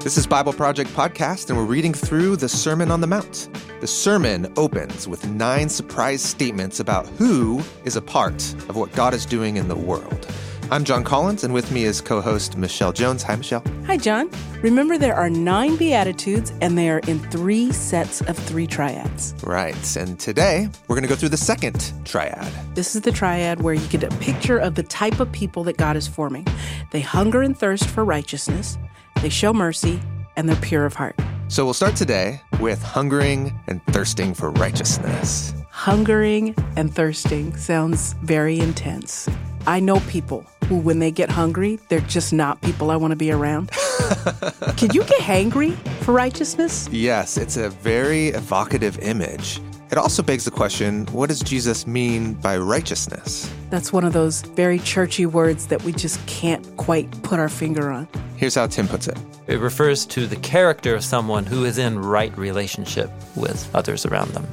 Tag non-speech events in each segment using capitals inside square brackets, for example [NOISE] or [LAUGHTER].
This is Bible Project Podcast, and we're reading through the Sermon on the Mount. The sermon opens with nine surprise statements about who is a part of what God is doing in the world. I'm Jon Collins, and with me is co host Michelle Jones. Hi, Michelle. Hi, Jon. Remember, there are nine Beatitudes, and they are in three sets of three triads. Right, and today we're going to go through the second triad. This is the triad where you get a picture of the type of people that God is forming. They hunger and thirst for righteousness, they show mercy, and they're pure of heart. So we'll start today with hungering and thirsting for righteousness. Hungering and thirsting sounds very intense. I know people who, when they get hungry, they're just not people I want to be around. [LAUGHS] Can you get hangry for righteousness? Yes, it's a very evocative image. It also begs the question what does Jesus mean by righteousness? That's one of those very churchy words that we just can't quite put our finger on. Here's how Tim puts it It refers to the character of someone who is in right relationship with others around them.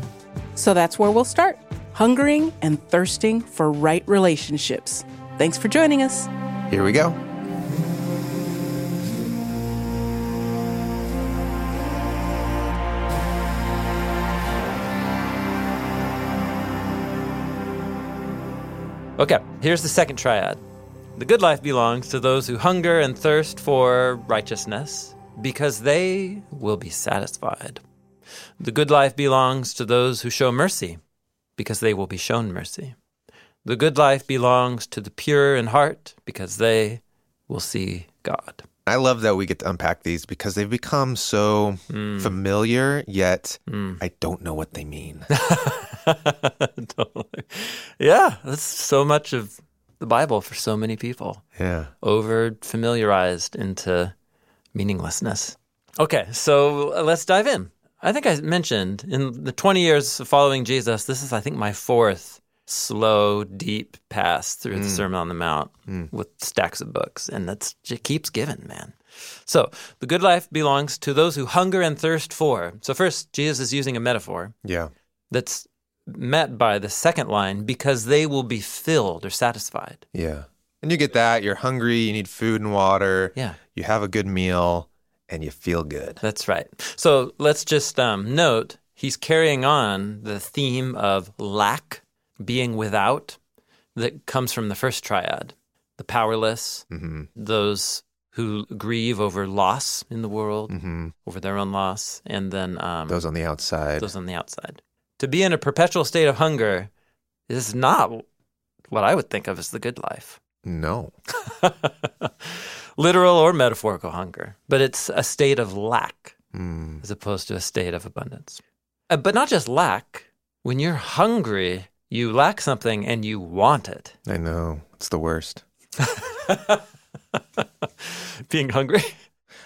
So that's where we'll start hungering and thirsting for right relationships. Thanks for joining us. Here we go. Okay, here's the second triad. The good life belongs to those who hunger and thirst for righteousness, because they will be satisfied. The good life belongs to those who show mercy, because they will be shown mercy. The good life belongs to the pure in heart, because they will see God. I love that we get to unpack these because they've become so hmm. familiar, yet hmm. I don't know what they mean. [LAUGHS] totally. Yeah, that's so much of the Bible for so many people. yeah. Over familiarized into meaninglessness. Okay, so let's dive in. I think I mentioned in the 20 years following Jesus, this is, I think, my fourth slow, deep pass through the Sermon on the Mount with stacks of books. And that's it keeps giving, man. So the good life belongs to those who hunger and thirst for. So, first, Jesus is using a metaphor Yeah. that's met by the second line because they will be filled or satisfied. Yeah. And you get that. You're hungry, you need food and water. Yeah. You have a good meal, and you feel good. That's right. So let's just um, note he's carrying on the theme of lack, being without, that comes from the first triad the powerless, those who grieve over loss in the world, over their own loss, and then um, Those on the outside. those on the outside. To be in a perpetual state of hunger is not what I would think of as the good life. no. [LAUGHS] Literal or metaphorical hunger, but it's a state of lack Mm. as opposed to a state of abundance. Uh, but not just lack. When you're hungry, you lack something and you want it. I know. It's the worst. [LAUGHS] Being hungry.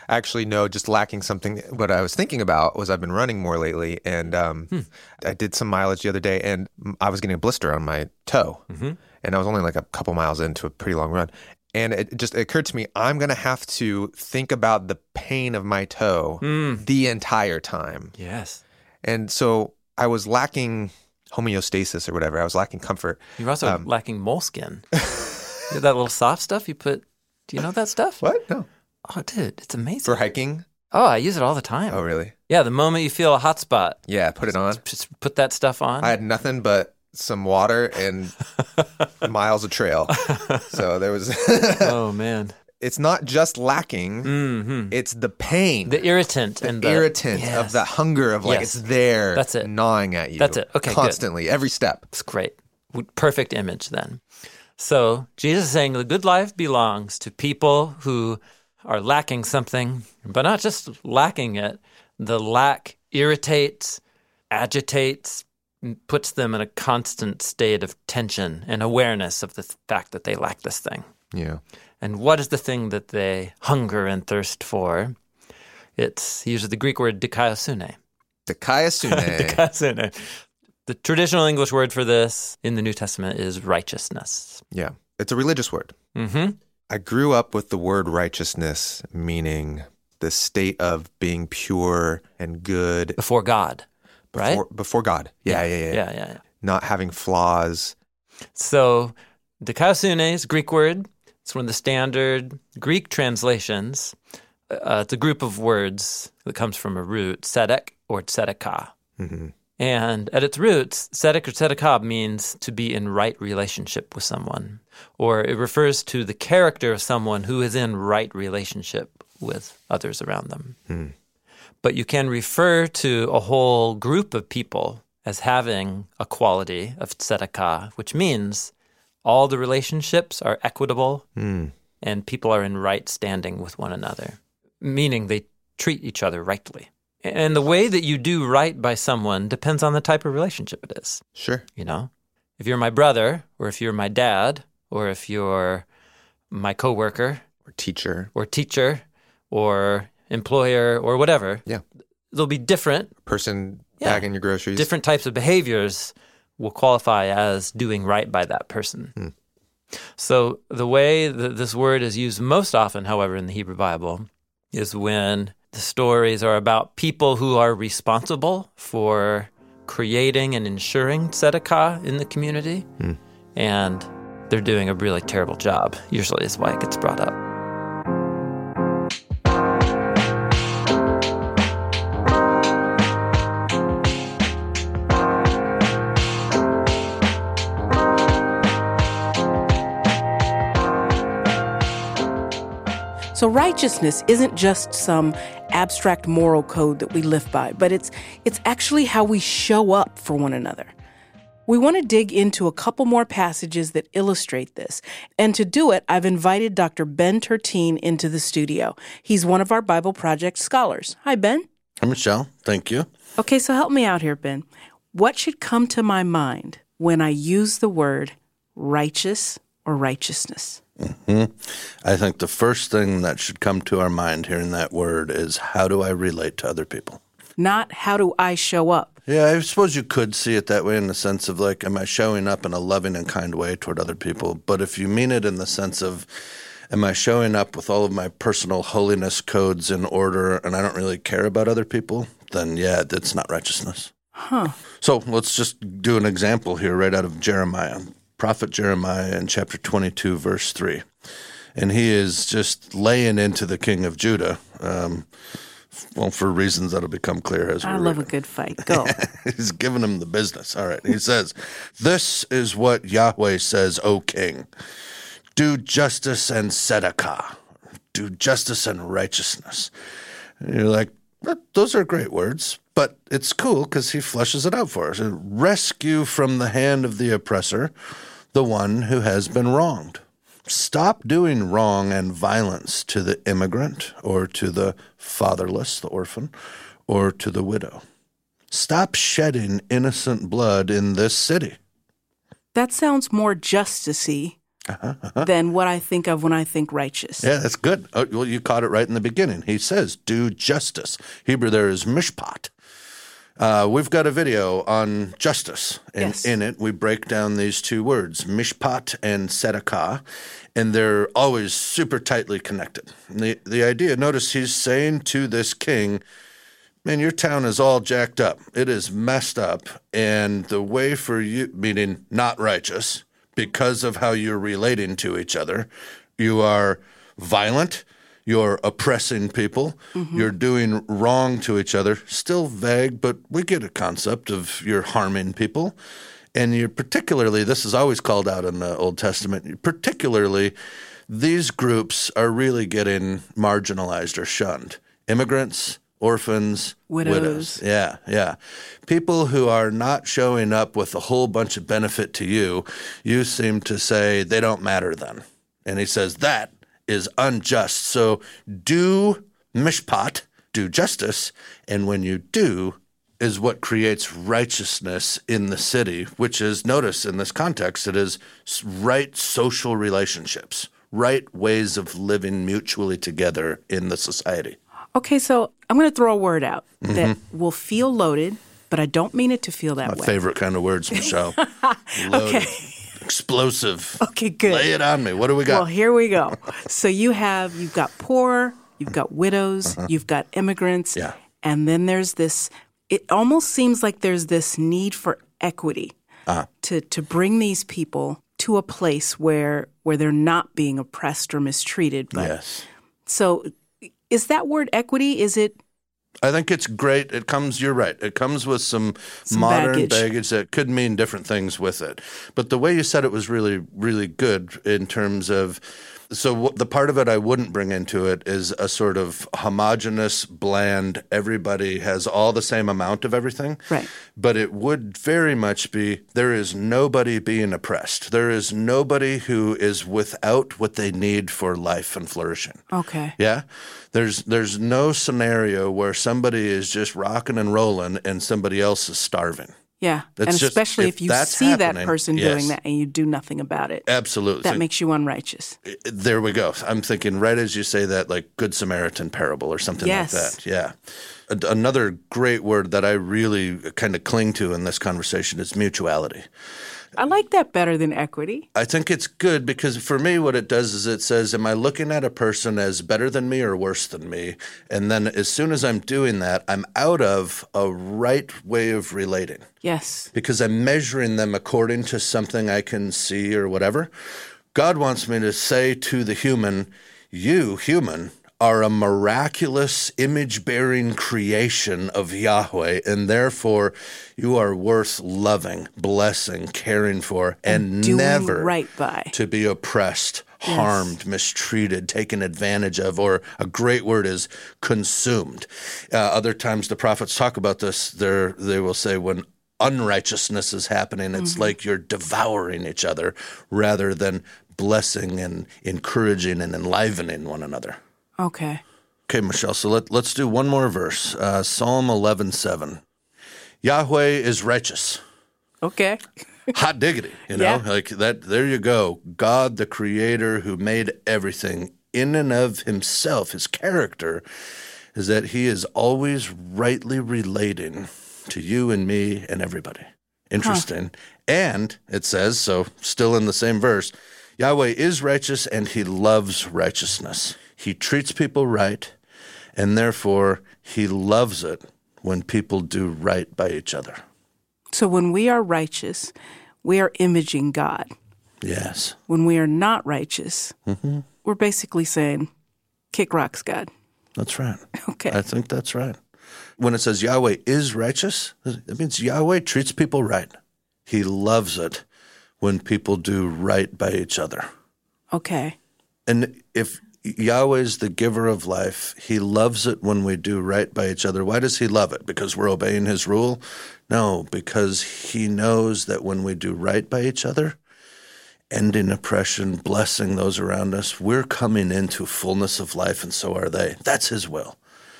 Actually, no, just lacking something. What I was thinking about was I've been running more lately, and um, hmm. I did some mileage the other day, and I was getting a blister on my toe, mm-hmm. and I was only like a couple miles into a pretty long run, and it just occurred to me I'm gonna have to think about the pain of my toe hmm. the entire time, Yes. and so I was lacking homeostasis or whatever. I was lacking comfort. You're also Um, lacking moleskin. [LAUGHS] That little soft stuff you put. Do you know that stuff? What? No. Oh, dude, it's amazing. For hiking? oh, I use it all the time. Oh, really? Yeah, the moment you feel a hot spot, Yeah. Put it on. just put that stuff on. I had nothing but some water and [LAUGHS] miles of trail. So there was. [LAUGHS] oh man, it's not just lacking; hmm it's the pain, the irritant and the irritant of the hunger of like Yes. it's there, That's it. gnawing at you. That's it. Okay, good. constantly, every step. It's great. Perfect image then. So Jesus is saying the good life belongs to people who are lacking something, but not just lacking it. The lack irritates, agitates, puts them in a constant state of tension and awareness of the fact that they lack this thing. Yeah, And what is the thing that they hunger and thirst for? It's he uses the Greek word dikaiosune. dikaiosune. [LAUGHS] Dikaiosune. The traditional English word for this in the New Testament is righteousness. yeah, it's a religious word. Mm-hmm. I grew up with the word righteousness meaning the state of being pure and good Before God, right? before, before God. Yeah, yeah, yeah, yeah, yeah, yeah. Not having flaws. So, dikaiosune is a Greek word. It's one of the standard Greek translations uh, it's a group of words that comes from a root, tzedek or tzedakah. And at its roots, tzedek or tzedakah means to be in right relationship with someone, or it refers to the character of someone who is in right relationship with others around them. But you can refer to a whole group of people as having a quality of tzedakah, which means all the relationships are equitable hmm. and people are in right standing with one another, meaning they treat each other rightly. And the way that you do right by someone depends on the type of relationship it is. Sure. You know, if you're my brother, or if you're my dad, or if you're my coworker, Or teacher. or teacher, or employer, or whatever, Yeah. there'll be different Person Yeah. bagging your groceries. different types of behaviors will qualify as doing right by that person. Hmm. So the way that this word is used most often, however, in the Hebrew Bible, is when the stories are about people who are responsible for creating and ensuring tzedakah in the community, hmm. and they're doing a really terrible job. Usually, is why it gets brought up. So righteousness isn't just some abstract moral code that we live by, but it's it's actually how we show up for one another. We want to dig into a couple more passages that illustrate this. And to do it, I've invited Dr. Ben Tertine into the studio. He's one of our Bible Project scholars. Hi, Ben. Hi, Michelle. Thank you. Okay, so help me out here, Ben. What should come to my mind when I use the word righteous or righteousness? Mm-hmm. I think the first thing that should come to our mind hearing that word is how do I relate to other people? Not how do I show up? Yeah, I suppose you could see it that way in the sense of like, am I showing up in a loving and kind way toward other people? But if you mean it in the sense of, am I showing up with all of my personal holiness codes in order and I don't really care about other people, then yeah, that's not righteousness. Huh. So let's just do an example here right out of Jeremiah, prophet Jeremiah in chapter 22, verse 3. And he is just laying into the king of Judah, um, well, for reasons that'll become clear as we I love a good fight. [LAUGHS] Go. [LAUGHS] He's giving him the business. All right. He says, This is what Yahweh says, O king. Do justice and tzedakah. Do justice and righteousness. And you're like, those are great words, but it's cool because he fleshes it out for us. Rescue from the hand of the oppressor the one who has been wronged. Stop doing wrong and violence to the immigrant or to the fatherless, the orphan, or to the widow. Stop shedding innocent blood in this city. that sounds more justicey uh-huh. than what I think of when I think righteous. Yeah, that's good. Oh, well, you caught it right in the beginning. He says, do justice. Hebrew there is mishpat. Uh, we've got a video on justice, and Yes. in it we break down these two words, mishpat and tzedakah, and they're always super tightly connected. And the the idea, notice he's saying to this king, "Man, your town is all jacked up. It is messed up, and the way for you, meaning not righteous, because of how you're relating to each other, you are violent." You're oppressing people. Mm-hmm. You're doing wrong to each other. Still vague, but we get a concept of you're harming people. And you're particularly, this is always called out in the Old Testament, particularly, these groups are really getting marginalized or shunned. Immigrants, orphans, Widows. Yeah, yeah. People who are not showing up with a whole bunch of benefit to you, you seem to say they don't matter then. And he says that is unjust. So do mishpat, do justice, and when you do, is what creates righteousness in the city, which is, notice in this context, it is right social relationships, right ways of living mutually together in the society. Okay, so I'm going to throw a word out that will feel loaded, but I don't mean it to feel that Mm-hmm. My favorite kind of words, Michelle. [LAUGHS] Loaded, explosive. Okay, good. Lay it on me. What do we got? Well, here we go. so you have you've got poor, you've got widows, you've got immigrants, Uh-huh. Yeah. and then there's this. It almost seems like there's this need for equity Uh-huh. to to bring these people to a place where where they're not being oppressed or mistreated. But yes. so is that word equity? Is it I think it's great. It comes, you're right. It comes with some, Some modern baggage. baggage. that could mean different things with it. But the way you said it was really, really good in terms of. So what, the part of it I wouldn't bring into it is a sort of homogenous, bland. Everybody has all the same amount of everything, Right. But it would very much be there is nobody being oppressed. There is nobody who is without what they need for life and flourishing. okay? Yeah. There's there's no scenario where somebody is just rocking and rolling and somebody else is starving. Yeah, That's and just- especially if if, you see that person yes. doing that and you do nothing about it, Absolutely. that makes you unrighteous. there we go. I'm thinking right as you say that, like Good Samaritan parable or something Yes. like that. Yeah. A- Another great word that I really kind of cling to in this conversation is mutuality. I like that better than equity. I think it's good because for me, what it does is it says, Am I looking at a person as better than me or worse than me? And then as soon as I'm doing that, I'm out of a right way of relating Yes. because I'm measuring them according to something I can see or whatever. God wants me to say to the human, You, human, are a miraculous image bearing creation of Yahweh, and therefore you are worth loving, blessing, caring for, and, doing never right by. to be oppressed, harmed, mistreated, taken advantage of, or a great word is consumed. Uh, other times the prophets talk about this. They're, they will say when unrighteousness is happening, it's like you're devouring each other rather than blessing and encouraging and enlivening one another. Okay. Okay, Michelle. So let, let's do one more verse. Uh, Psalm eleven seven. Yahweh is righteous. Okay. [LAUGHS] hot diggity you know Yeah. like that there you go god the creator who made everything in and of himself his character is that he is always rightly relating to you and me and everybody interesting and it says so still in the same verse yahweh is righteous and he loves righteousness he treats people right and therefore he loves it when people do right by each other So when we are righteous, we are imaging God. yes When we are not righteous, Mm-hmm. we're basically saying, kick rocks, God. That's right. [LAUGHS] Okay. I think that's right. When it says Yahweh is righteous, it means Yahweh treats people right. He loves it when people do right by each other. Okay. And if Yahweh is the giver of life, he loves it when we do right by each other. Why does he love it? Because we're obeying his rule? No, because he knows that when we do right by each other, ending oppression, blessing those around us, we're coming into fullness of life, and so are they. That's his will.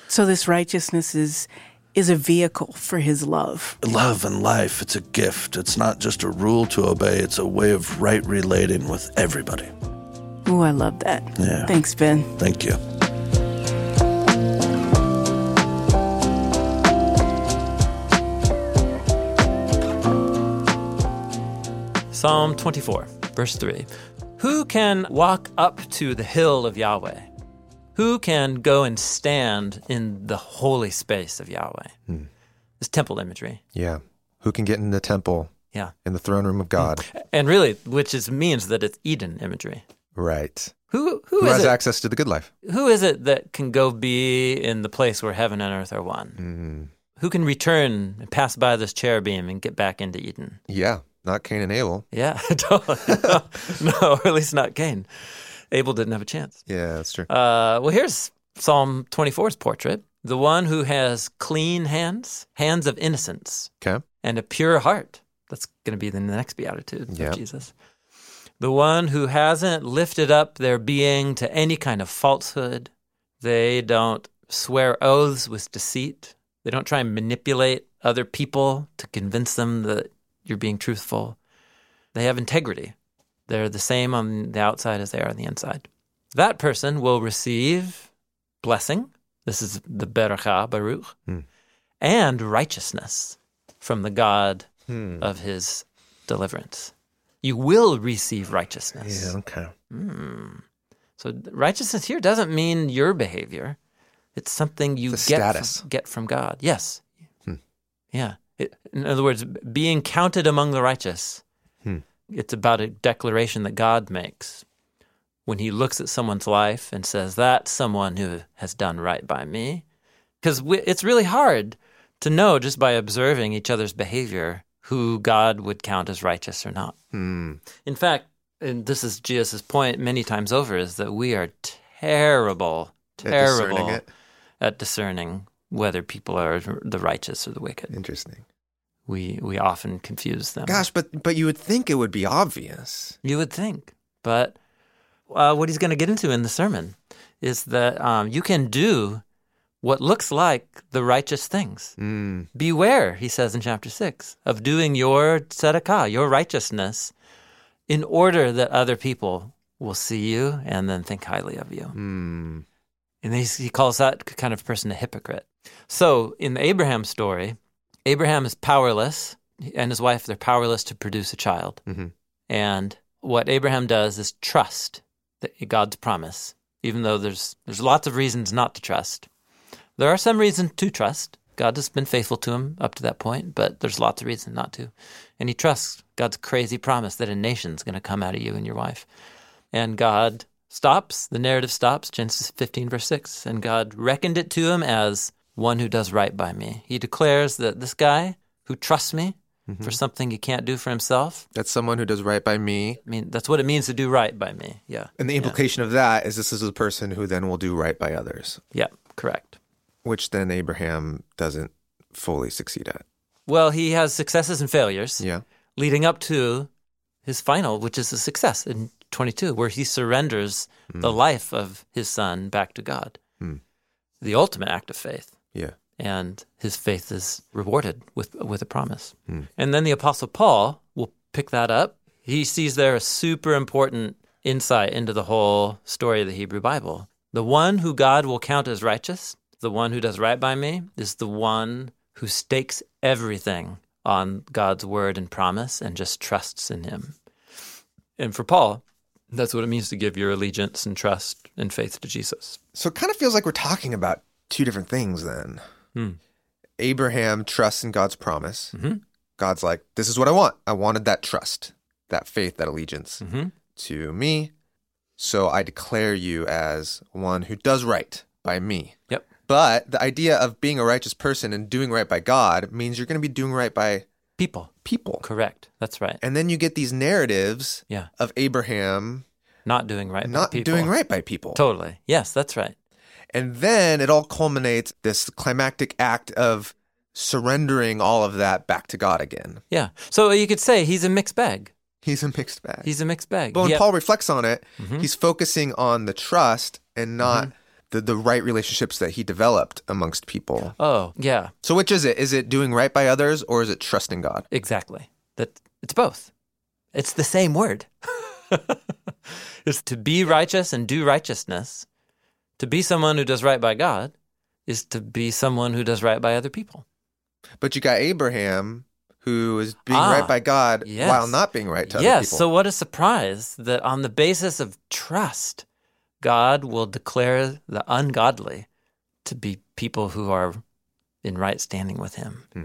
So this righteousness is is a vehicle for his love. love and life it's a gift it's not just a rule to obey it's a way of right relating with everybody Ooh, I love that. Yeah. Thanks, Ben. thank you Psalm 24, verse 3. Who can walk up to the hill of Yahweh? Who can go and stand in the holy space of Yahweh? Hmm. This temple imagery. Yeah. Who can get in the temple Yeah. in the throne room of God? And really, which is means that it's Eden imagery. Right. Who who has it? access to the good life? Who is it that can go be in the place where heaven and earth are one? Who can return and pass by this cherubim and get back into Eden? Yeah. Not Cain and Abel. Yeah, [LAUGHS] totally. [LAUGHS] no, or at least not Cain. Abel didn't have a chance. Yeah, that's true. Uh, well, here's Psalm 24's portrait the one who has clean hands, hands of innocence, Okay. and a pure heart. That's going to be the next beatitude Yep. of Jesus. The one who hasn't lifted up their being to any kind of falsehood. They don't swear oaths with deceit. They don't try and manipulate other people to convince them that you're being truthful. They have integrity. They're the same on the outside as they are on the inside. That person will receive blessing. This is the Beracha Baruch, Hmm. and righteousness from the God Hmm. of his deliverance. You will receive righteousness. Yeah, okay. So righteousness here doesn't mean your behavior. It's something you It's get. From, get from God. Yes. Hmm. Yeah. It, in other words, being counted among the righteous. Hmm. It's about a declaration that God makes. when he looks at someone's life and says, That's someone who has done right by me. Because it's really hard to know just by observing each other's behavior who God would count as righteous or not. Hmm. In fact, and this is Jesus' point many times over, is that we are terrible, At terrible discerning at discerning whether people are the righteous or the wicked. Interesting. We we often confuse them. Gosh, but but you would think it would be obvious. You would think, but uh, what he's going to get into in the sermon is that um, you can do what looks like the righteous things. Mm. Beware, he says in chapter six, of doing your tzedakah, your righteousness, in order that other people will see you and then think highly of you. Mm. And he calls that kind of person a hypocrite. So in the Abraham story, Abraham is powerless, and his wife, they're powerless to produce a child. Mhm. And what Abraham does is trust God's promise, even though there's, there's lots of reasons not to trust. There are some reasons to trust. God has been faithful to him up to that point, but there's lots of reasons not to. And he trusts God's crazy promise that a nation's going to come out of you and your wife. And God stops, the narrative stops, Genesis 15, verse 6. And God reckoned it to him as one who does right by me. He declares that this guy who trusts me mm-hmm. for something he can't do for himself, That's someone who does right by me. I mean, that's what it means to do right by me. Yeah. And the implication of that is this is a person who then will do right by others, Yeah, correct. Which then Abraham doesn't fully succeed at. Well, he has successes and failures Yeah. leading up to his final, which is a success in 22, where he surrenders the life of his son back to God. Hmm. The ultimate act of faith. Yeah. and his faith is rewarded with with a promise. Hmm. And then the apostle Paul will pick that up. He sees there a super important insight into the whole story of the Hebrew Bible. The one who God will count as righteous, the one who does right by me, is the one who stakes everything on God's word and promise and just trusts in him. And for Paul, that's what it means to give your allegiance and trust and faith to Jesus. So it kind of feels like we're talking about two different things then. Hmm. Abraham trusts in God's promise. Mhm. God's like, this is what I want. I wanted that trust, that faith, that allegiance Mhm. to me. So I declare you as one who does right by me. Yep. But the idea of being a righteous person and doing right by God means you're going to be doing right by People. people. Correct. That's right. And then you get these narratives Yeah. of Abraham Not doing right by not doing right by people. Totally. Yes, that's right. And then it all culminates this climactic act of surrendering all of that back to God again. Yeah. So you could say he's a mixed bag. He's a mixed bag. He's a mixed bag. but when Yeah. Paul reflects on it, Mhm. he's focusing on the trust and not Mm-hmm. The, the right relationships that he developed amongst people. Oh, yeah, So which is it? Is it doing right by others or is it trusting God? exactly. That it's both. It's the same word. [LAUGHS] it's to be righteous and do righteousness. To be someone who does right by God is to be someone who does right by other people. But you got Abraham who is being Ah, right by God yes. while not being right to other yes. So what a surprise that on the basis of trust, God will declare the ungodly to be people who are in right standing with Him. Hmm.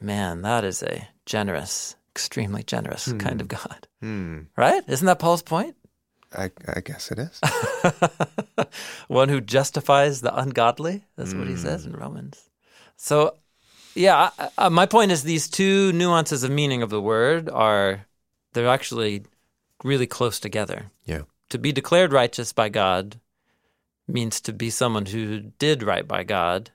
Man, that is a generous, extremely generous Hmm. kind of God, hmm. right? Isn't that Paul's point? I, I guess it is. [LAUGHS] One who justifies the ungodly. That's what he says in Romans. So, yeah, I, I, my point is these two nuances of meaning of the word are they're actually really close together. Yeah. To be declared righteous by God means to be someone who did right by God,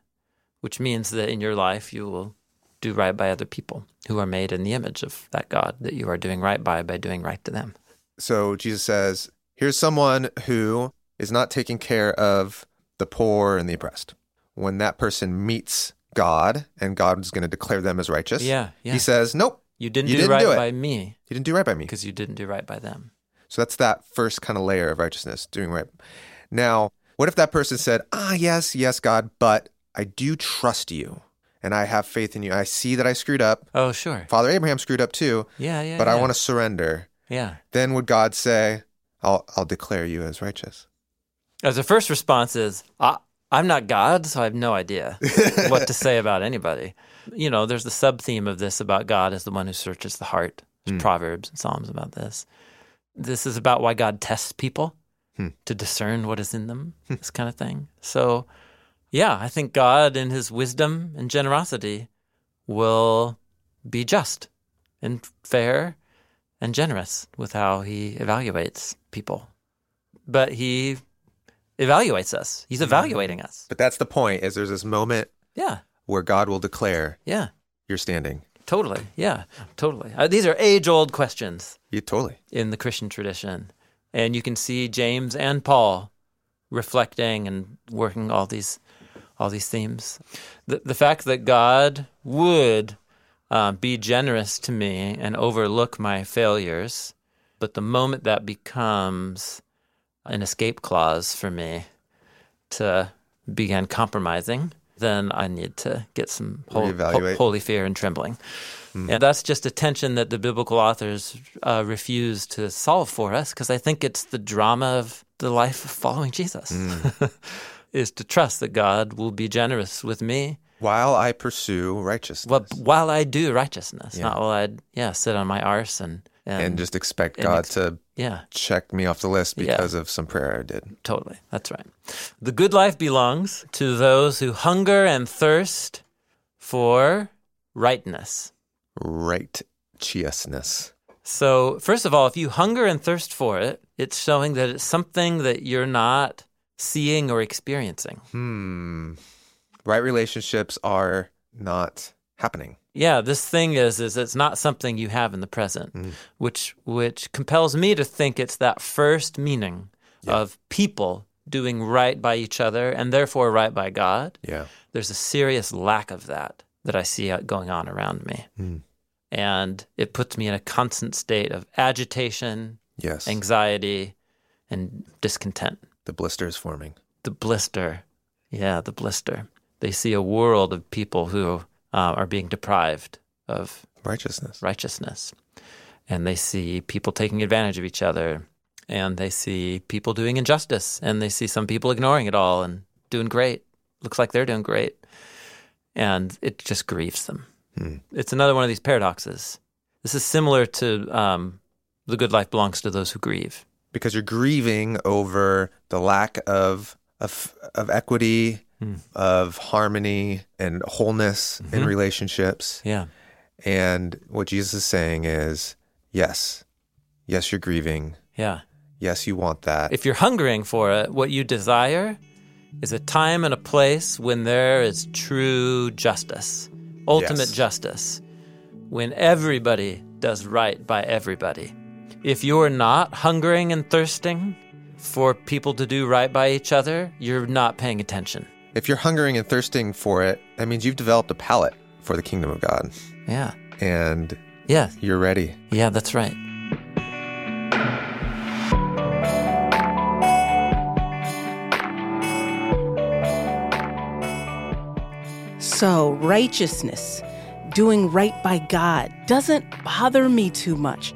which means that in your life you will do right by other people who are made in the image of that God that you are doing right by by doing right to them. So Jesus says, here's someone who is not taking care of the poor and the oppressed. When that person meets God and God is going to declare them as righteous, Yeah, yeah. he says, nope, You didn't You do didn't right do by me you didn't do right by me. because you didn't do right by them. So that's that first kind of layer of righteousness, doing right. Now, what if that person said, ah, yes, yes, God, but I do trust you and I have faith in you. I see that I screwed up. Oh, sure. Father Abraham screwed up too, Yeah, yeah. but I want to surrender. Yeah. Then would God say, I'll, I'll declare you as righteous? As the first response is, I, I'm not God, so I have no idea what to say about anybody. You know, there's the sub theme of this about God as the one who searches the heart. There's Proverbs and Psalms about this. This is about why God tests people. Hmm. to discern what is in them, hmm. this kind of thing. So, yeah, I think God, in his wisdom and generosity, will be just and fair and generous with how he evaluates people. But he evaluates us, he's hmm. evaluating us. But that's the point. Is there's this moment Yeah, where God will declare yeah, you're standing. totally. Yeah, totally. Uh, these are age old questions. You totally. in the Christian tradition. And you can see James and Paul reflecting and working all these all these themes. The the fact that God would uh, be generous to me and overlook my failures, but the moment that becomes an escape clause for me to begin compromising, then I need to get some hol- Reevaluate. ho- holy fear and trembling. And that's just a tension that the biblical authors uh, refuse to solve for us because I think it's the drama of the life of following Jesus [LAUGHS] is to trust that God will be generous with me While I pursue righteousness. well, while I do righteousness, Yeah. not while I yeah sit on my arse and and, and just expect and God ex- to yeah check me off the list Yeah. because of some prayer I did. Totally. That's right. The good life belongs to those who hunger and thirst for rightness. Righteousness. So, first of all, if you hunger and thirst for it, it's showing that it's something that you're not seeing or experiencing. Hmm. Right relationships are not happening. Yeah, this thing is is it's not something you have in the present, Mm. which which compels me to think it's that first meaning of people doing right by each other and therefore right by God. Yeah. there's a serious lack of that that I see going on around me. Mm. And it puts me in a constant state of agitation, Yes. anxiety, and discontent. the blister is forming. The blister. Yeah, the blister. They see a world of people who uh, are being deprived of Righteousness. righteousness. And they see people taking advantage of each other. And they see people doing injustice. And they see some people ignoring it all and doing great. Looks like they're doing great. And it just grieves them. It's another one of these paradoxes. This is similar to um, the good life belongs to those who grieve. Because you're grieving over the lack of of, of equity, Hmm. of harmony and wholeness in Mm-hmm. relationships. Yeah. And what Jesus is saying is, yes, yes, you're grieving. Yeah. Yes, you want that. If you're hungering for it, what you desire is a time and a place when there is true justice, ultimate Yes. justice, when everybody does right by everybody. If you're not hungering and thirsting for people to do right by each other, you're not paying attention. If you're hungering and thirsting for it, that means you've developed a palate for the kingdom of God. Yeah. And Yeah. you're ready. Yeah, that's right. So, righteousness, doing right by God, doesn't bother me too much.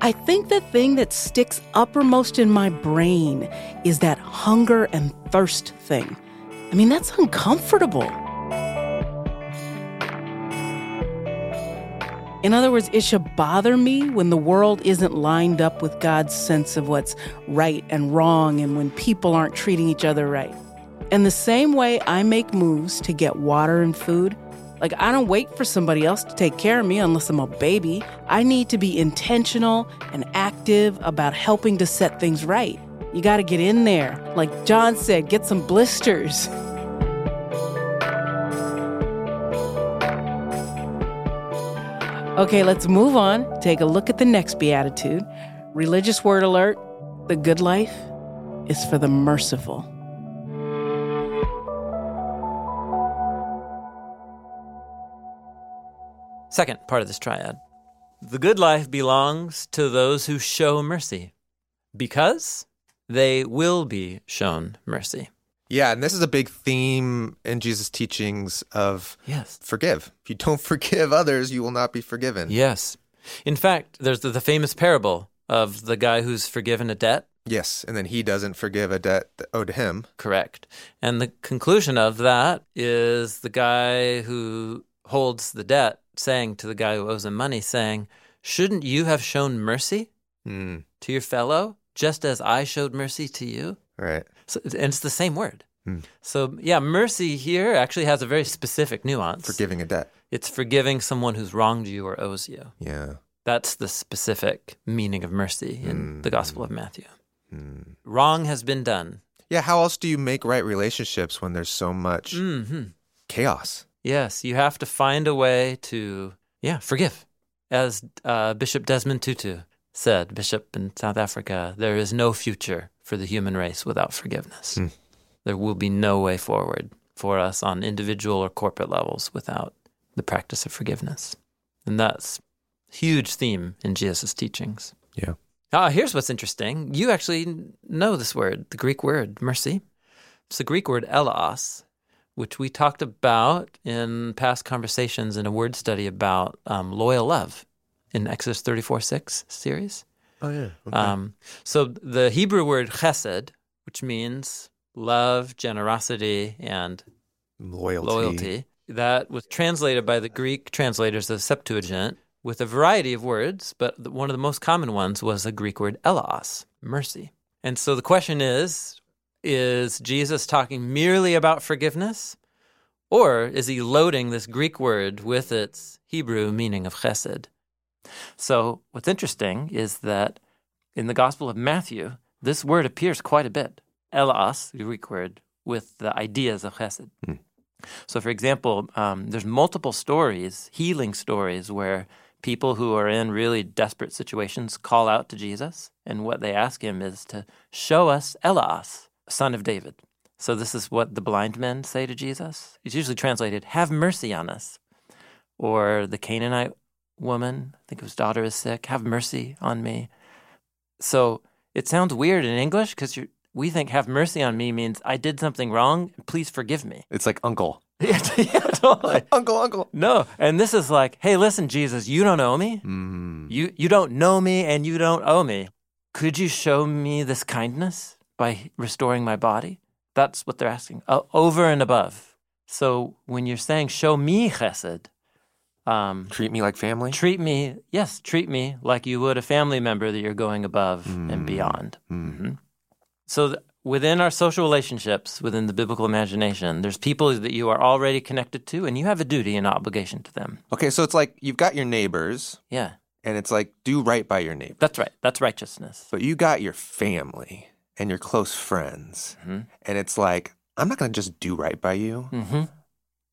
I think the thing that sticks uppermost in my brain is that hunger and thirst thing. I mean, that's uncomfortable. In other words, it should bother me when the world isn't lined up with God's sense of what's right and wrong and when people aren't treating each other right. And the same way I make moves to get water and food, like I don't wait for somebody else to take care of me unless I'm a baby. I need to be intentional and active about helping to set things right. You got to get in there. Like Jon said, get some blisters. Okay, let's move on. Take a look at the next beatitude. Religious word alert the good life is for the merciful. Second part of this triad. The good life belongs to those who show mercy because they will be shown mercy. Yeah, and this is a big theme in Jesus' teachings of Yes. forgive. If you don't [LAUGHS] forgive others, you will not be forgiven. Yes. In fact, there's the, the famous parable of the guy who's forgiven a debt. Yes, and then he doesn't forgive a debt owed to him. Correct. And the conclusion of that is the guy who holds the debt saying to the guy who owes him money, saying, Shouldn't you have shown mercy Hmm. to your fellow just as I showed mercy to you. Right. So, and it's the same word. So, yeah, mercy here actually has a very specific nuance. Forgiving a debt. It's forgiving someone who's wronged you or owes you. Yeah. That's the specific meaning of mercy in the Gospel of Matthew. Wrong has been done. Yeah. How else do you make right relationships when there's so much hmm chaos? Yes, you have to find a way to, yeah, forgive. As uh, Bishop Desmond Tutu said, Bishop in South Africa, there is no future for the human race without forgiveness. There will be no way forward for us on individual or corporate levels without the practice of forgiveness. And that's a huge theme in Jesus' teachings. Yeah. Ah, here's what's interesting. You actually know this word, the Greek word mercy. It's the Greek word eleos, which we talked about in past conversations in a word study about um, loyal love in Exodus 34 6 series. Oh yeah. Um, so the Hebrew word chesed, which means love, generosity, and loyalty. loyalty, that was translated by the Greek translators of Septuagint with a variety of words, but one of the most common ones was the Greek word eleos, mercy. And so the question is is Jesus talking merely about forgiveness? Or is he loading this Greek word with its Hebrew meaning of chesed? So, what's interesting is that in the Gospel of Matthew, this word appears quite a bit. Eleos, the Greek word, with the ideas of chesed. So, for example, um, there's multiple stories, healing stories, where people who are in really desperate situations call out to Jesus, and what they ask him is to show us Eleos, son of David. So, this is what the blind men say to Jesus. It's usually translated, "Have mercy on us," or the Canaanite woman, I think whose daughter is sick, "Have mercy on me." So it sounds weird in English because we think "Have mercy on me" means I did something wrong. Please forgive me. It's like uncle. [LAUGHS] yeah, yeah, totally. [LAUGHS] Uncle, uncle. No, and this is like, hey, listen, Jesus, you don't owe me. Mm. You you don't know me, and you don't owe me. Could you show me this kindness by restoring my body? That's what they're asking, uh, over and above. So when you're saying show me chesed, um, Treat me like family. treat me, yes, treat me like you would a family member that you're going above and beyond. Mhm. So th- within our social relationships, within the biblical imagination, there's people that you are already connected to, and you have a duty and obligation to them. Okay, so it's like you've got your neighbors, Yeah, and it's like do right by your neighbor. that's right. That's righteousness. But you got your family and your close friends, and it's like I'm not gonna just do right by you. hmm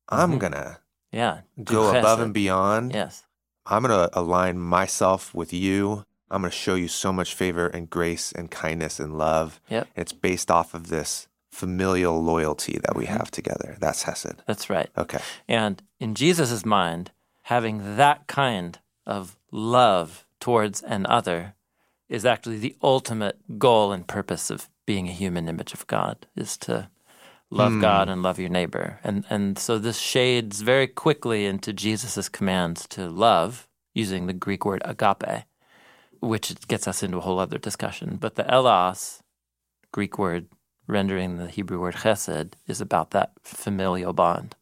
I'm gonna Yeah. go above and beyond. Yes. I'm gonna align myself with you. I'm gonna show you so much favor and grace and kindness and love. Yep. It's based off of this familial loyalty that Mm-hmm. we have together. That's Hesed. That's right. Okay. And in Jesus' mind, having that kind of love towards an other is actually the ultimate goal and purpose of being a human image of God, is to love hmm. God and love your neighbor. And and so this shades very quickly into Jesus' commands to love, using the Greek word agape, which gets us into a whole other discussion. But the eleos, Greek word rendering the Hebrew word chesed, is about that familial bond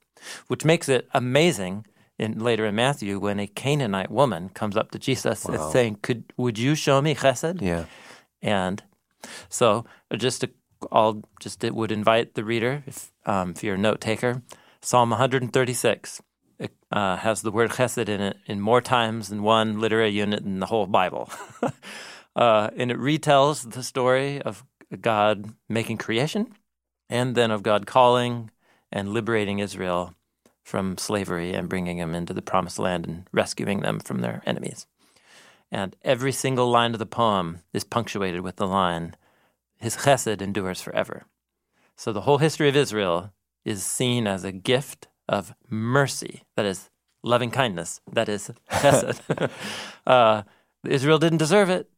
which makes it amazing in later in Matthew when a Canaanite woman comes up to Jesus and saying, "Could would you show me chesed?" Yeah. And so, just to, I'll just it would invite the reader, if um, if you're a note taker, Psalm 136 it, uh, has the word chesed in it in more times than one literary unit in the whole Bible, [LAUGHS] uh, and it retells the story of God making creation, and then of God calling and liberating Israel from slavery and bringing them into the promised land and rescuing them from their enemies. And every single line of the poem is punctuated with the line, His chesed endures forever. So the whole history of Israel is seen as a gift of mercy, that is, loving kindness, that is, [LAUGHS] chesed. [LAUGHS] uh, Israel didn't deserve it.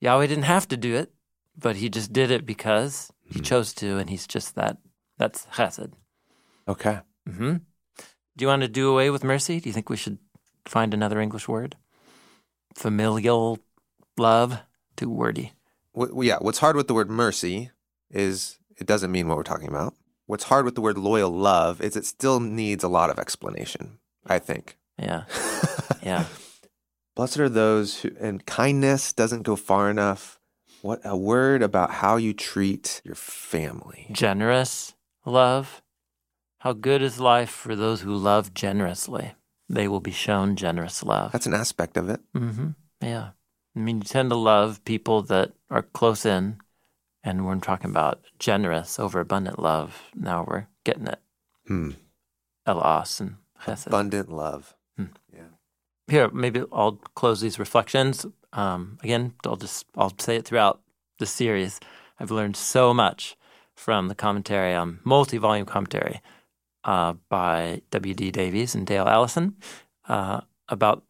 Yahweh didn't have to do it, but he just did it because he chose to, and he's just that. That's chesed. Okay. hmm Do you want to do away with mercy? Do you think we should find another English word? Familial love, too wordy. Yeah. What's hard with the word mercy is it doesn't mean what we're talking about. What's hard with the word loyal love is it still needs a lot of explanation. I think. Yeah, [LAUGHS] yeah, Blessed are those who, and kindness doesn't go far enough. What a word about how you treat your family. Generous love. How good is life for those who love generously? They will be shown generous love. That's an aspect of it. Mm-hmm. Yeah. I mean, you tend to love people that are close in, and we're talking about generous, overabundant love. Now we're getting it. Hmm. Eleos and chesed. Abundant love. Yeah. Here, maybe I'll close these reflections. Um, again, I'll just I'll say it throughout the series. I've learned so much from the commentary, um, multi-volume commentary uh, by W.D. Davies and Dale Allison uh, about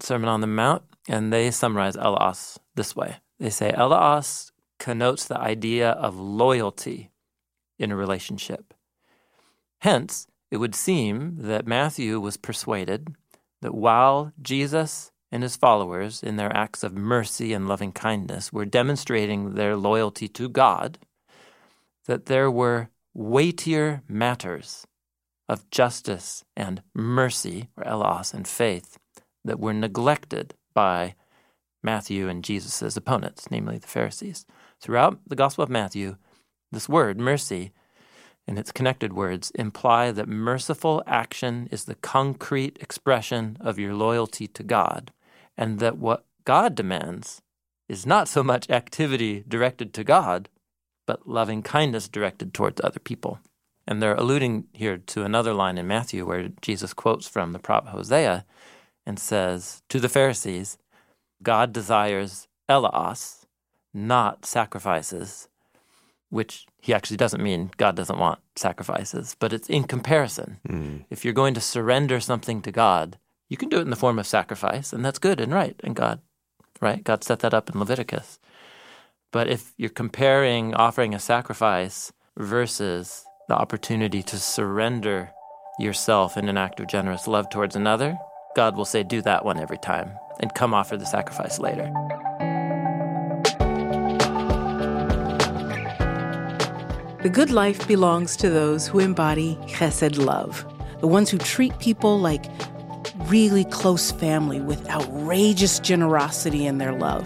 Sermon on the Mount, and they summarize Eleos this way. They say Eleos connotes the idea of loyalty in a relationship. Hence, it would seem that Matthew was persuaded that while Jesus and his followers, in their acts of mercy and loving kindness, were demonstrating their loyalty to God, that there were weightier matters of justice and mercy, or eleos, and faith, that were neglected by Matthew and Jesus' opponents, namely the Pharisees. Throughout the Gospel of Matthew, this word, mercy, and its connected words imply that merciful action is the concrete expression of your loyalty to God, and that what God demands is not so much activity directed to God, but loving kindness directed towards other people. And they're alluding here to another line in Matthew where Jesus quotes from the prophet Hosea and says to the Pharisees, God desires eleos, not sacrifices, which he actually doesn't mean God doesn't want sacrifices, but it's in comparison. Hmm. If you're going to surrender something to God, you can do it in the form of sacrifice, and that's good and right. And God, right? God set that up in Leviticus. But if you're comparing offering a sacrifice versus the opportunity to surrender yourself in an act of generous love towards another, God will say, do that one every time and come offer the sacrifice later. The good life belongs to those who embody chesed love, the ones who treat people like really close family with outrageous generosity in their love.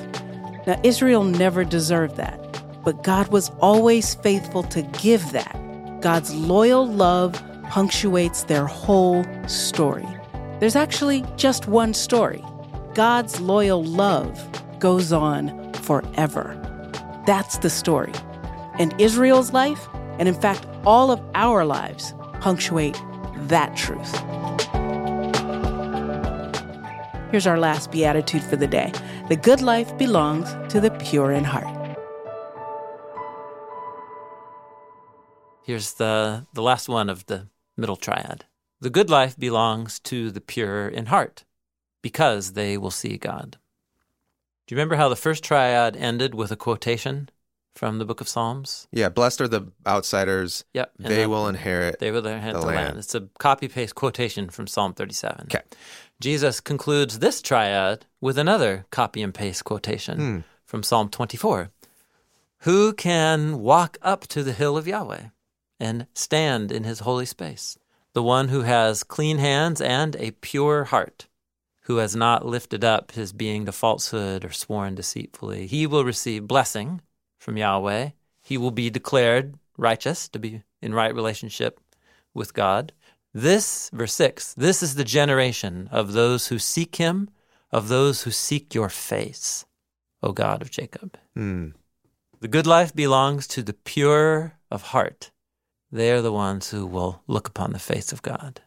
Now, Israel never deserved that, but God was always faithful to give that. God's loyal love punctuates their whole story. There's actually just one story God's loyal love goes on forever. That's the story. And Israel's life, and in fact, all of our lives, punctuate that truth. Here's our last beatitude for the day The good life belongs to the pure in heart. Here's the, the last one of the middle triad. The good life belongs to the pure in heart because they will see God. Do you remember how the first triad ended with a quotation from the book of Psalms? Yeah, blessed are the outsiders. Yep. They then will inherit. They will inherit the the, land. land. It's a copy paste quotation from Psalm 37. Okay. Jesus concludes this triad with another copy and paste quotation Hmm. from Psalm 24. Who can walk up to the hill of Yahweh and stand in his holy space? The one who has clean hands and a pure heart, who has not lifted up his being to falsehood or sworn deceitfully. He will receive blessing from Yahweh. He will be declared righteous to be in right relationship with God. This, verse 6, this is the generation of those who seek him, of those who seek your face, O God of Jacob. Hmm. The good life belongs to the pure of heart. They are the ones who will look upon the face of God.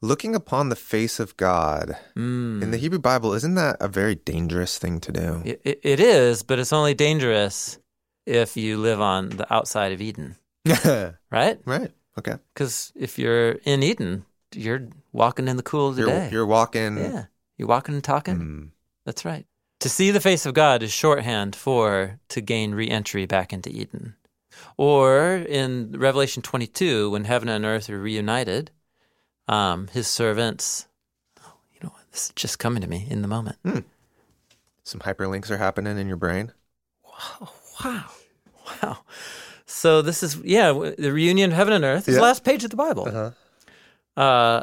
Looking upon the face of God Mm. in the Hebrew Bible, isn't that a very dangerous thing to do? It, it- is, but it's only dangerous if you live on the outside of Eden, [LAUGHS] right? right. Okay. Because if you're in Eden, you're walking in the cool of the You're, day. you're walking. yeah, you're walking and talking. Hmm. That's right. To see the face of God is shorthand for to gain re-entry back into Eden. Or in Revelation 22, when heaven and earth are reunited, um, his servants, oh, you know, what, this is just coming to me in the moment. Some hyperlinks are happening in your brain. Wow. Wow. So this is, yeah, the reunion of heaven and earth is Yeah. the last page of the Bible. Uh-huh. Uh,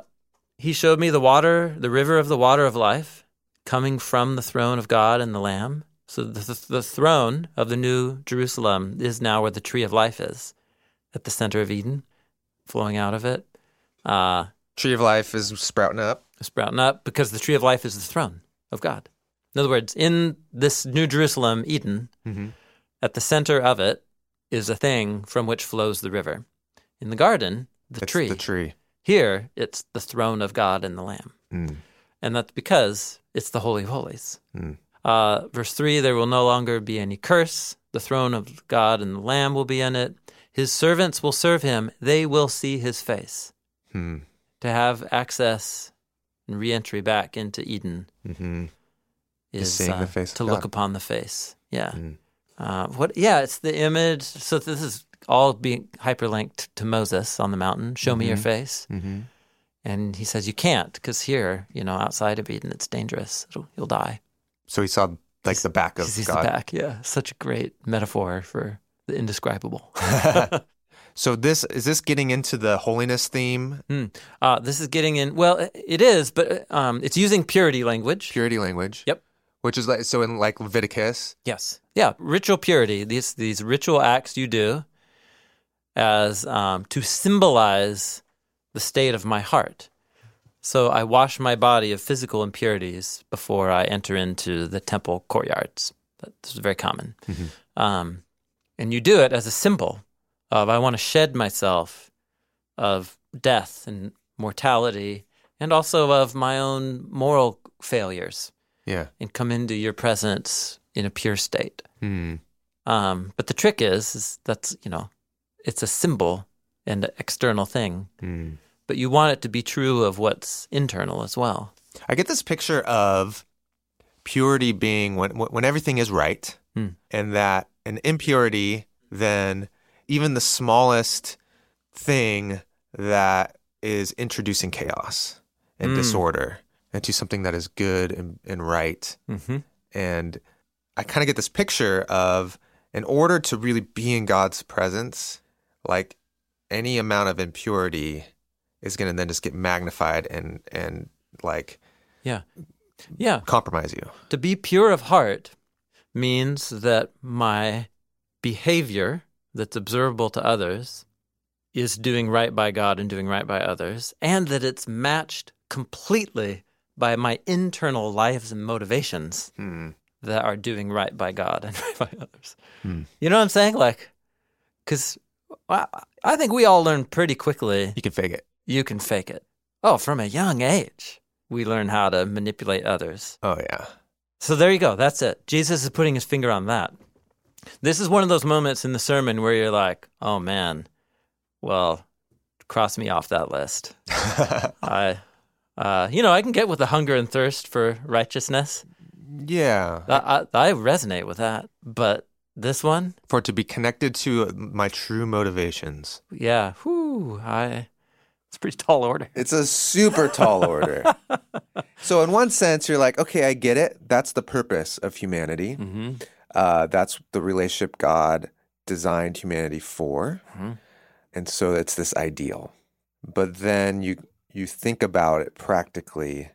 he showed me the water, the river of the water of life, coming from the throne of God and the Lamb. So the, the, the throne of the new Jerusalem is now where the tree of life is, at the center of Eden, flowing out of it, uh, Tree of life is sprouting up. sprouting up, because the tree of life is the throne of God. In other words, in this new Jerusalem, Eden, at the center of it is a thing from which flows the river. In the garden, the It's tree. The tree. Here, it's the throne of God and the Lamb. Mm. And that's because it's the Holy of Holies. Mm. Uh, verse 3 there will no longer be any curse. The throne of God and the Lamb will be in it. His servants will serve him. They will see his face. Hmm. To have access and re entry back into Eden Mm-hmm. is uh, the face of to look upon the face. Yeah. Mm. Uh, what? Yeah, it's the image. So this is all being hyperlinked to Moses on the mountain. Show me your face. Mm-hmm. And he says, You can't, because here, you know, outside of Eden, it's dangerous. It'll, you'll die. So he saw like the back of he's God. the back. Yeah. Such a great metaphor for the indescribable. [LAUGHS] [LAUGHS] So this is this getting into the holiness theme, uh, this is getting in, well, it is, but um, it's using purity language. purity language. Yep. Which is like so in like Leviticus. Yes. Yeah. Ritual purity. These these ritual acts you do as um, to symbolize the state of my heart. So I wash my body of physical impurities before I enter into the temple courtyards. That's very common. Um, and you do it as a symbol of I want to shed myself of death and mortality and also of my own moral failures Yeah. and come into your presence in a pure state. Hmm. Um, but the trick is, is that's you know, it's a symbol and an external thing, Hmm. But you want it to be true of what's internal as well. I get this picture of purity being when when everything is right, Hmm. and that an impurity, then even the smallest thing that is introducing chaos and Hmm. disorder into something that is good and, and right. Mm-hmm. And I kind of get this picture of in order to really be in God's presence, like any amount of impurity is going to then just get magnified and and like Yeah, yeah. compromise you. To be pure of heart means that my behavior that's observable to others is doing right by God and doing right by others, and that it's matched completely by my internal lives and motivations Hmm. that are doing right by God and [LAUGHS] right by others. Hmm. You know what I'm saying? Like, because I, I think we all learn pretty quickly You can fake it. You can fake it. Oh, from a young age, we learn how to manipulate others. Oh yeah. So there you go. That's it. Jesus is putting his finger on that. This is one of those moments in the sermon where you're like, oh man, well, cross me off that list. [LAUGHS] I, uh, you know, I can get with the hunger and thirst for righteousness. yeah. I, I, I resonate with that. But this one, For it to be connected to my true motivations. yeah, whew, I, it's a pretty tall order. It's a super tall order. [LAUGHS] so in one sense, you're like, okay, I get it. That's the purpose of humanity. Mm-hmm. Uh, that's the relationship God designed humanity for. Mhm. And so it's this ideal. But then you you think about it practically.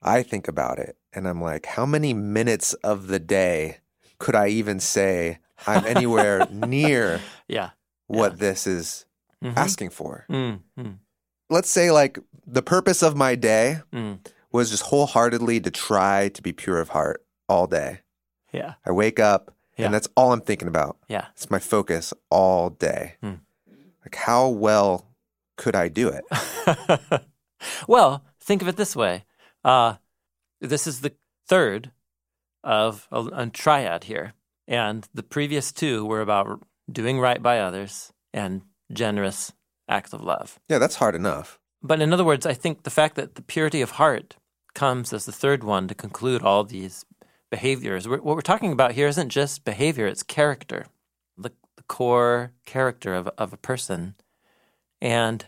I think about it and I'm like, how many minutes of the day could I even say I'm anywhere [LAUGHS] near Yeah. what this is Mhm. asking for? Mm, mm, Let's say like the purpose of my day mm. was just wholeheartedly to try to be pure of heart all day. Yeah. I wake up Yeah. and that's all I'm thinking about. Yeah. It's my focus all day. Hmm. Like, how well could I do it? [LAUGHS] well, think of it this way. Uh, this is the third of a, a triad here. And the previous two were about doing right by others and generous acts of love. Yeah, that's hard enough. But in other words, I think the fact that the purity of heart comes as the third one to conclude all these behaviors. We're, what we're talking about here isn't just behavior, it's character, the, the core character of, of a person. And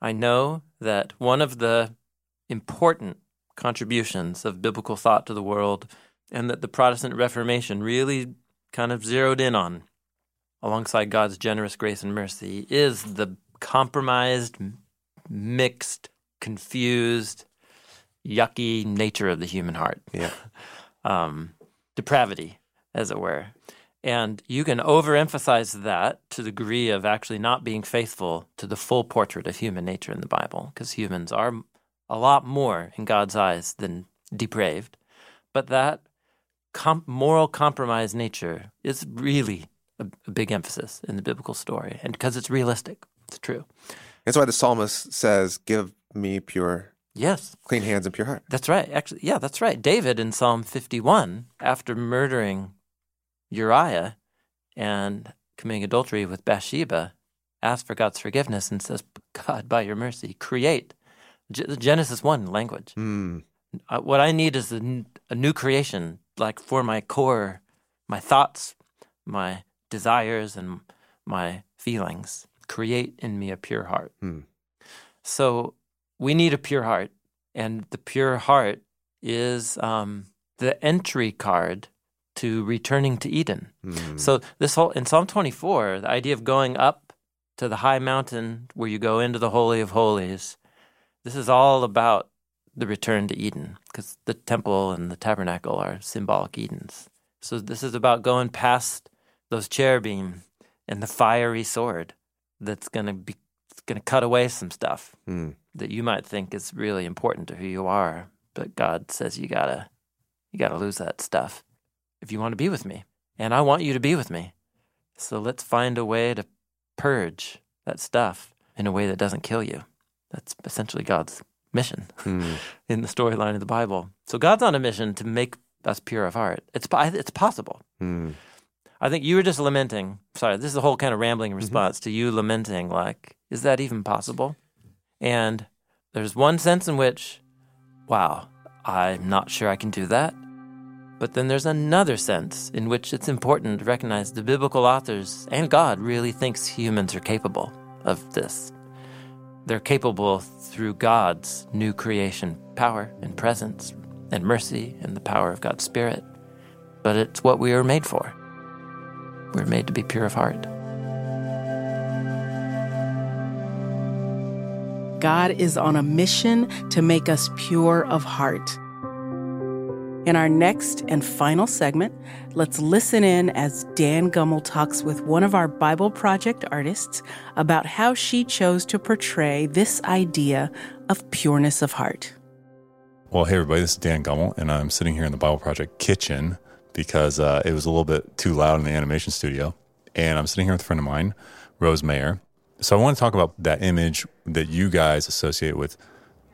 I know that one of the important contributions of biblical thought to the world and that the Protestant Reformation really kind of zeroed in on alongside God's generous grace and mercy is the compromised, mixed, confused, yucky nature of the human heart. Yeah. [LAUGHS] Um, depravity as it were. And you can overemphasize that to the degree of actually not being faithful to the full portrait of human nature in the Bible, because humans are a lot more in God's eyes than depraved. But that com- moral compromise nature is really a, a big emphasis in the biblical story, and because it's realistic, it's true. That's why the psalmist says, Give me pure, Yes, clean hands and pure heart. That's right. Actually, yeah, that's right. David in Psalm 51, after murdering Uriah and committing adultery with Bathsheba, asks for God's forgiveness and says, God, by your mercy, create. G- Genesis 1 language. Hmm. Uh, what I need is a, n- a new creation, like for my core, my thoughts, my desires, and my feelings. Create in me a pure heart. Hmm. So we need a pure heart, and the pure heart is um, the entry card to returning to Eden. Hmm. So this whole in Psalm 24, the idea of going up to the high mountain where you go into the holy of holies, this is all about the return to Eden because the temple and the tabernacle are symbolic Edens. So this is about going past those cherubim and the fiery sword that's going to be going to cut away some stuff Hmm. that you might think is really important to who you are, but God says you gotta you gotta lose that stuff if you want to be with me, and I want you to be with me. So let's find a way to purge that stuff in a way that doesn't kill you. That's essentially God's mission Hmm. [LAUGHS] in the storyline of the Bible. So God's on a mission to make us pure of heart. It's it's possible. Hmm. I think you were just lamenting. Sorry, this is a whole kind of rambling mm-hmm. response to you lamenting, like, is that even possible? And there's one sense in which, wow, I'm not sure I can do that. But then there's another sense in which it's important to recognize the biblical authors and God really thinks humans are capable of this. They're capable through God's new creation power and presence and mercy and the power of God's Spirit. But it's what we are made for. We're made to be pure of heart. God is on a mission to make us pure of heart. In our next and final segment, let's listen in as Dan Gummel talks with one of our Bible Project artists about how she chose to portray this idea of pureness of heart. Well, hey everybody, this is Dan Gummel, and I'm sitting here in the Bible Project kitchen because uh, it was a little bit too loud in the animation studio. And I'm sitting here with a friend of mine, Rose Mayer. So I want to talk about that image that you guys associate with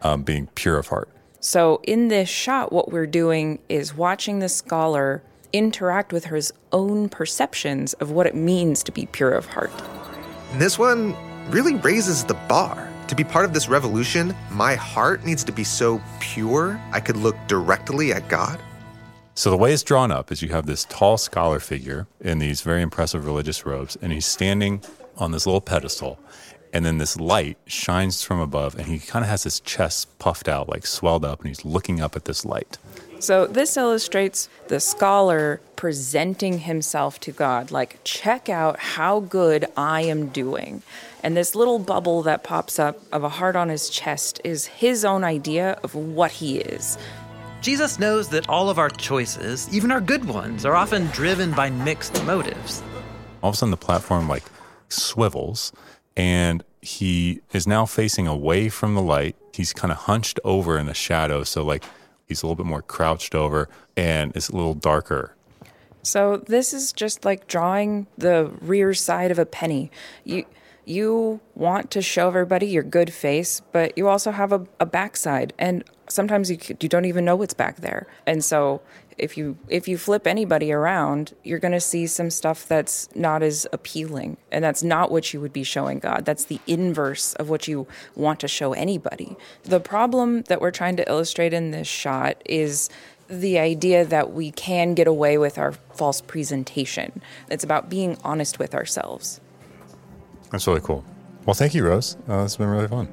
um, being pure of heart. So, in this shot, what we're doing is watching the scholar interact with his own perceptions of what it means to be pure of heart. This one really raises the bar. To be part of this revolution, my heart needs to be so pure I could look directly at God. So the way it's drawn up is you have this tall scholar figure in these very impressive religious robes, and he's standing on this little pedestal. And then this light shines from above, and he kind of has his chest puffed out, like swelled up, and he's looking up at this light. So, this illustrates the scholar presenting himself to God, like, check out how good I am doing. And this little bubble that pops up of a heart on his chest is his own idea of what he is. Jesus knows that all of our choices, even our good ones, are often driven by mixed motives. All of a sudden, the platform like swivels, and he is now facing away from the light. He's kind of hunched over in the shadow, so like he's a little bit more crouched over, and it's a little darker. So this is just like drawing the rear side of a penny. You you want to show everybody your good face, but you also have a, a backside, and sometimes you you don't even know what's back there. And so if you if you flip anybody around, you're going to see some stuff that's not as appealing, and that's not what you would be showing God. That's the inverse of what you want to show anybody. The problem that we're trying to illustrate in this shot is the idea that we can get away with our false presentation. It's about being honest with ourselves. That's really cool. Well, thank you, Rose. Uh, has been really fun.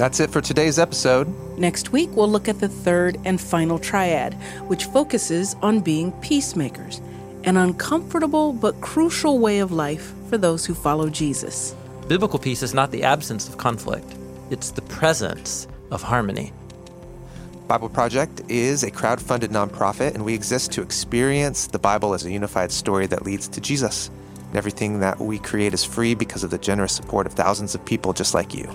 That's it for today's episode. Next week, we'll look at the third and final triad, which focuses on being peacemakers, an uncomfortable but crucial way of life for those who follow Jesus. biblical peace is not the absence of conflict, it's the presence of harmony. Bible Project is a crowd funded nonprofit, and we exist to experience the Bible as a unified story that leads to Jesus. And everything that we create is free because of the generous support of thousands of people just like you.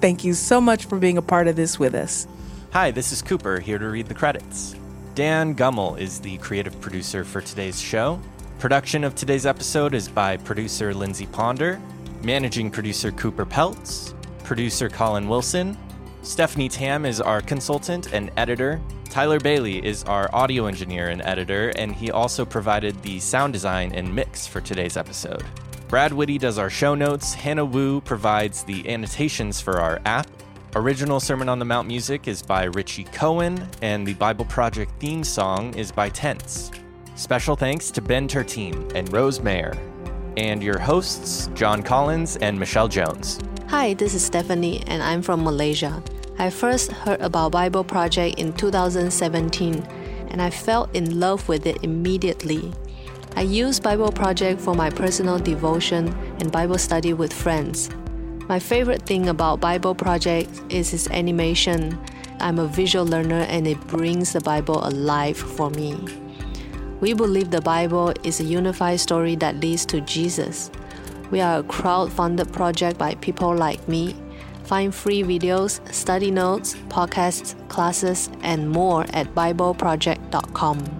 Thank you so much for being a part of this with us. Hi, this is Cooper, here to read the credits. Dan Gummel is the creative producer for today's show. Production of today's episode is by producer Lindsey Ponder, managing producer Cooper Peltz, producer Colin Wilson, Stephanie Tam is our consultant and editor. Tyler Bailey is our audio engineer and editor, and he also provided the sound design and mix for today's episode. Brad Whitty does our show notes. Hannah Wu provides the annotations for our app. Original Sermon on the Mount music is by Richie Kohen, and the Bible Project theme song is by TENTS. Special thanks to Ben Tertine and Rose Mayer, and your hosts, Jon Collins and Michelle Jones. Hi, this is Stephanie, and I'm from Malaysia. I first heard about Bible Project in 2017, and I fell in love with it immediately. I use Bible Project for my personal devotion and Bible study with friends. My favorite thing about Bible Project is its animation. I'm a visual learner and it brings the Bible alive for me. We believe the Bible is a unified story that leads to Jesus. We are a crowd funded project by people like me. Find free videos, study notes, podcasts, classes, and more at BibleProject.com.